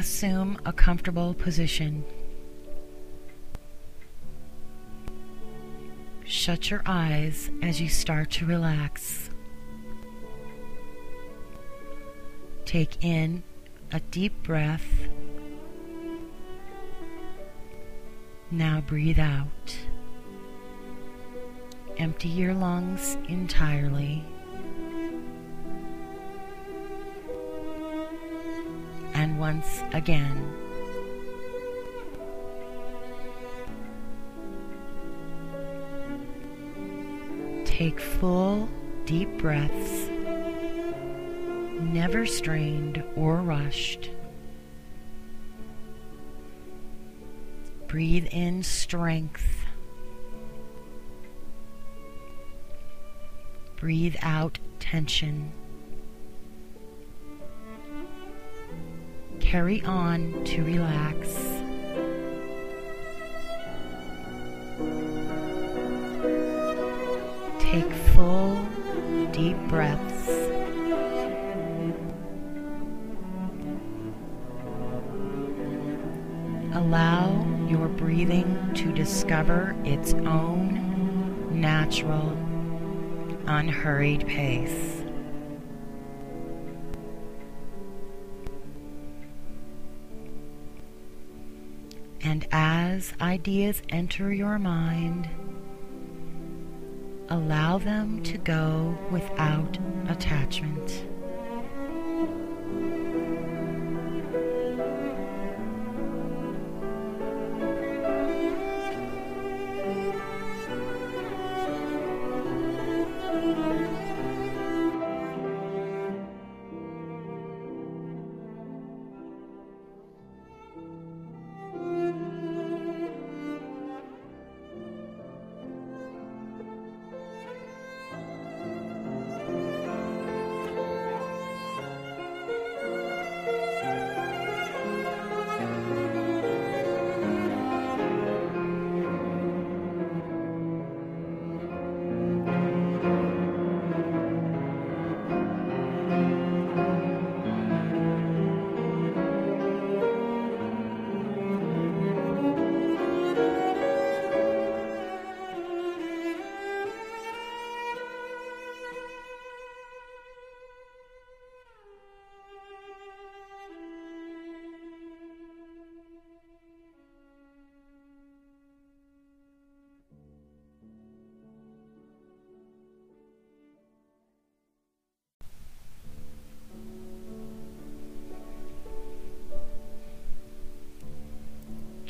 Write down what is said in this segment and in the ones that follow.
Assume a comfortable position. Shut your eyes as you start to relax. Take in a deep breath. Now breathe out. Empty your lungs entirely. Once again, take full, deep breaths, never strained or rushed. Breathe in strength. Breathe out tension. Carry on to relax. Take full, deep breaths. Allow your breathing to discover its own natural, unhurried pace. And as ideas enter your mind, allow them to go without attachment.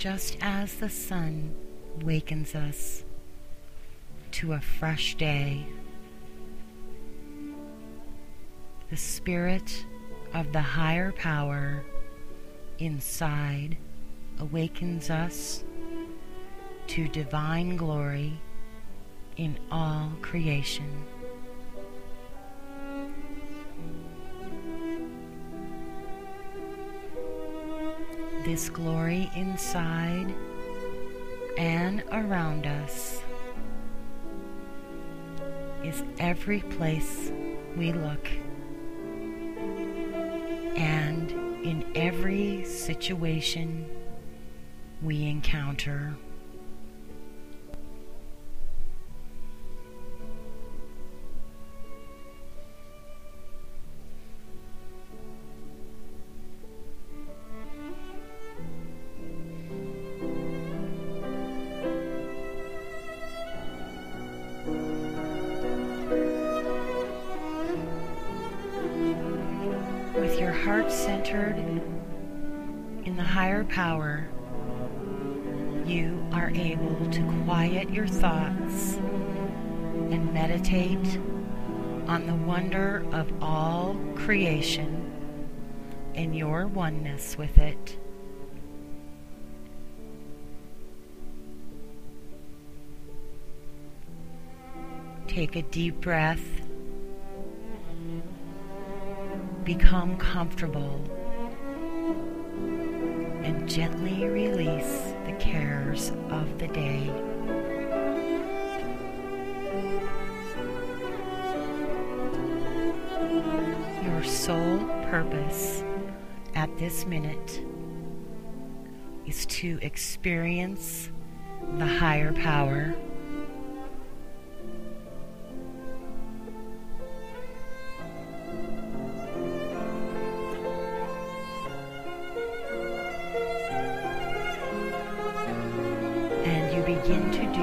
Just as the sun wakens us to a fresh day. The spirit of the higher power inside awakens us to divine glory in all creation. This glory inside and around us is every place we look and in every situation we encounter. Heart centered in the higher power, you are able to quiet your thoughts and meditate on the wonder of all creation and your oneness with it. Take a deep breath Become comfortable and gently release the cares of the day. Your sole purpose at this minute is to experience the higher power.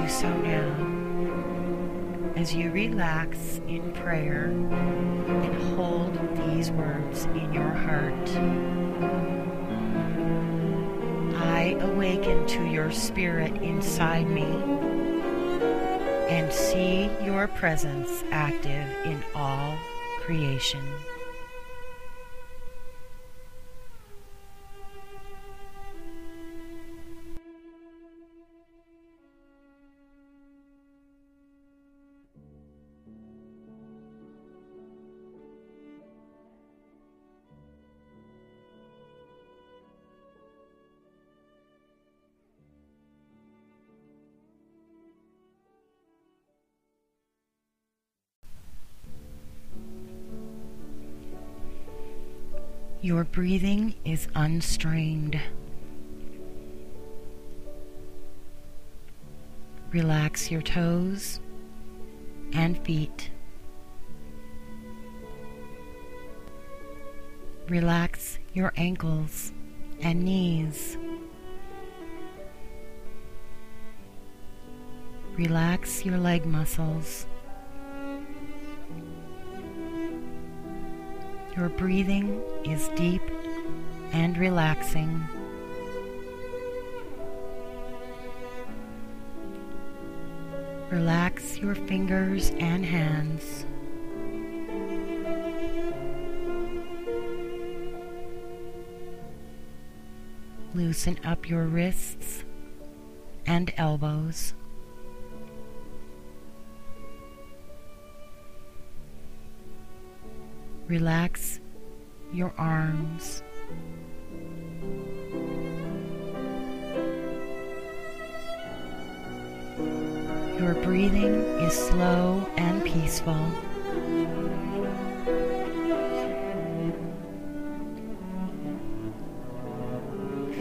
So now as you relax in prayer and hold these words in your heart. I awaken to your spirit inside me and see your presence active in all creation. Your breathing is unstrained. Relax your toes and feet. Relax your ankles and knees. Relax your leg muscles. Your breathing is deep and relaxing. Relax your fingers and hands. Loosen up your wrists and elbows. Relax your arms. Your breathing is slow and peaceful.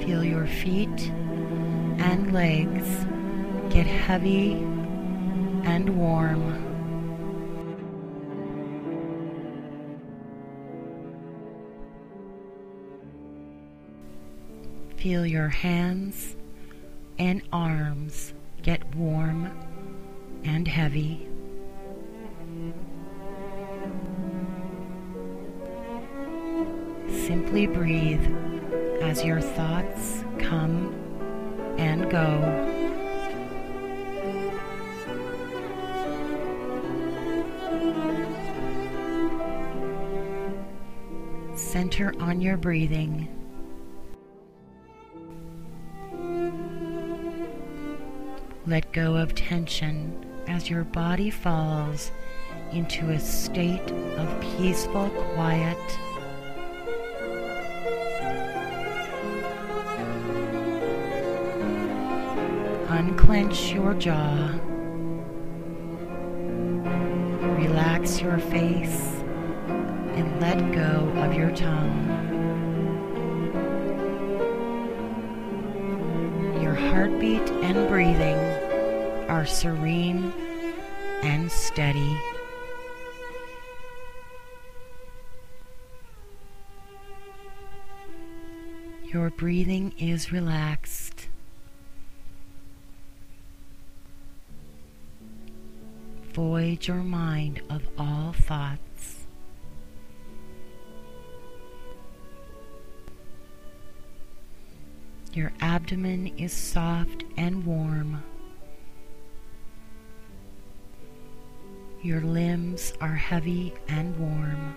Feel your feet and legs get heavy and warm. Feel your hands and arms get warm and heavy. Simply breathe as your thoughts come and go. Center on your breathing. Let go of tension as your body falls into a state of peaceful quiet. Unclench your jaw. Relax your face and let go of your tongue. Your heartbeat and breathing are serene and steady. Your breathing is relaxed. Void your mind of all thoughts. Your abdomen is soft and warm. Your limbs are heavy and warm.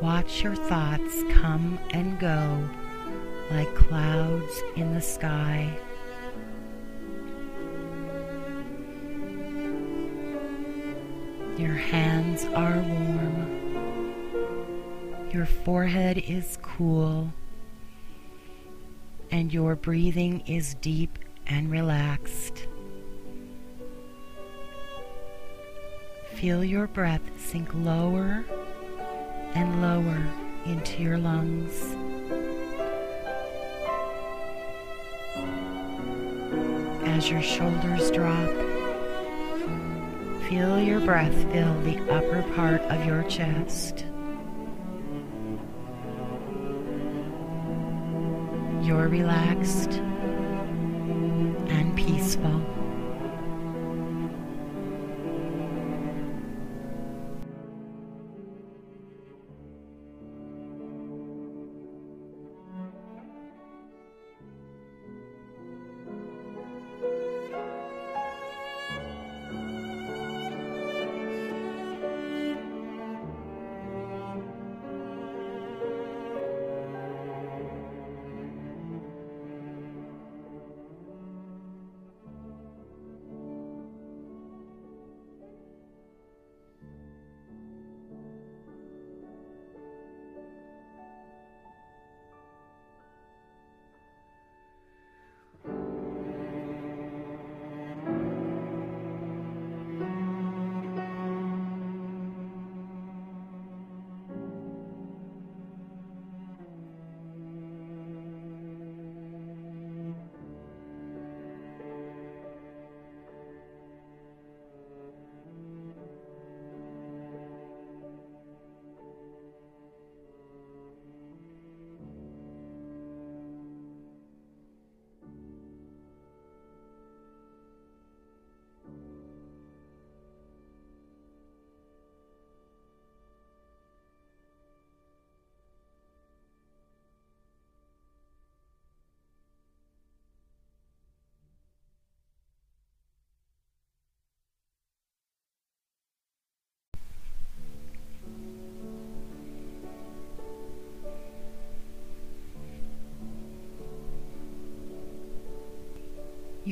Watch your thoughts come and go like clouds in the sky. Your hands are warm. Your forehead is cool. And your breathing is deep and relaxed. Feel your breath sink lower and lower into your lungs. As your shoulders drop, feel your breath fill the upper part of your chest. You're relaxed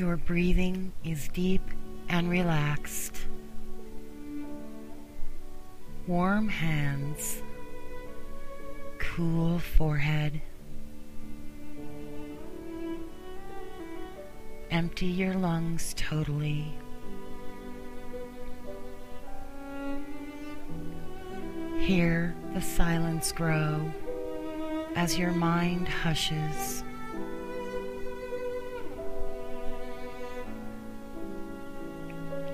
Your breathing is deep and relaxed. Warm hands, cool forehead. Empty your lungs totally. Hear the silence grow as your mind hushes.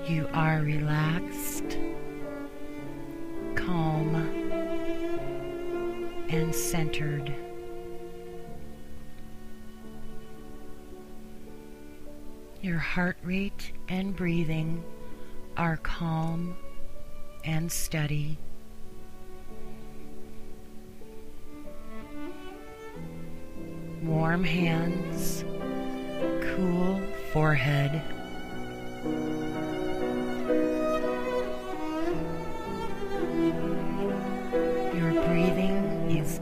You are relaxed, calm, and centered. Your heart rate and breathing are calm and steady. Warm hands, cool forehead.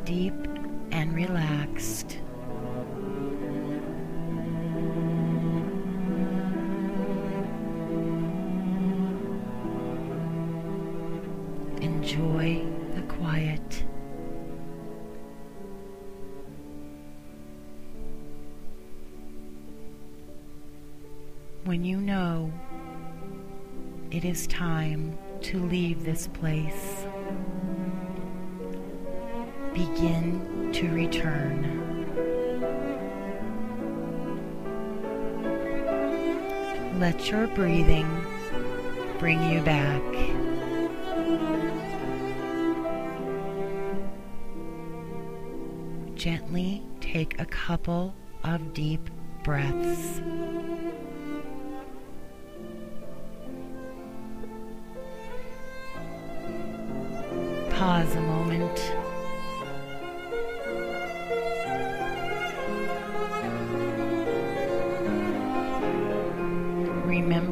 Deep and relaxed. Enjoy the quiet. When you know it is time to leave this place begin to return. Let your breathing bring you back. Gently take a couple of deep breaths. Pause a moment.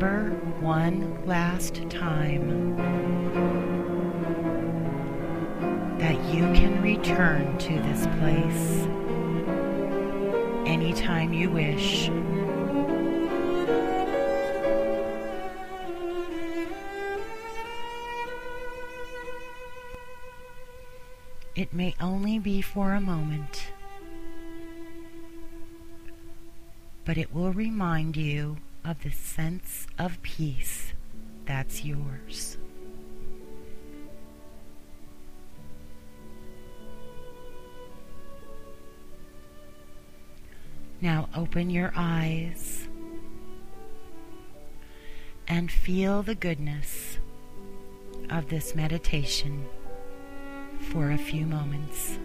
Remember one last time that you can return to this place anytime you wish. It may only be for a moment, but it will remind you of the sense of peace that's yours. Now open your eyes and feel the goodness of this meditation for a few moments.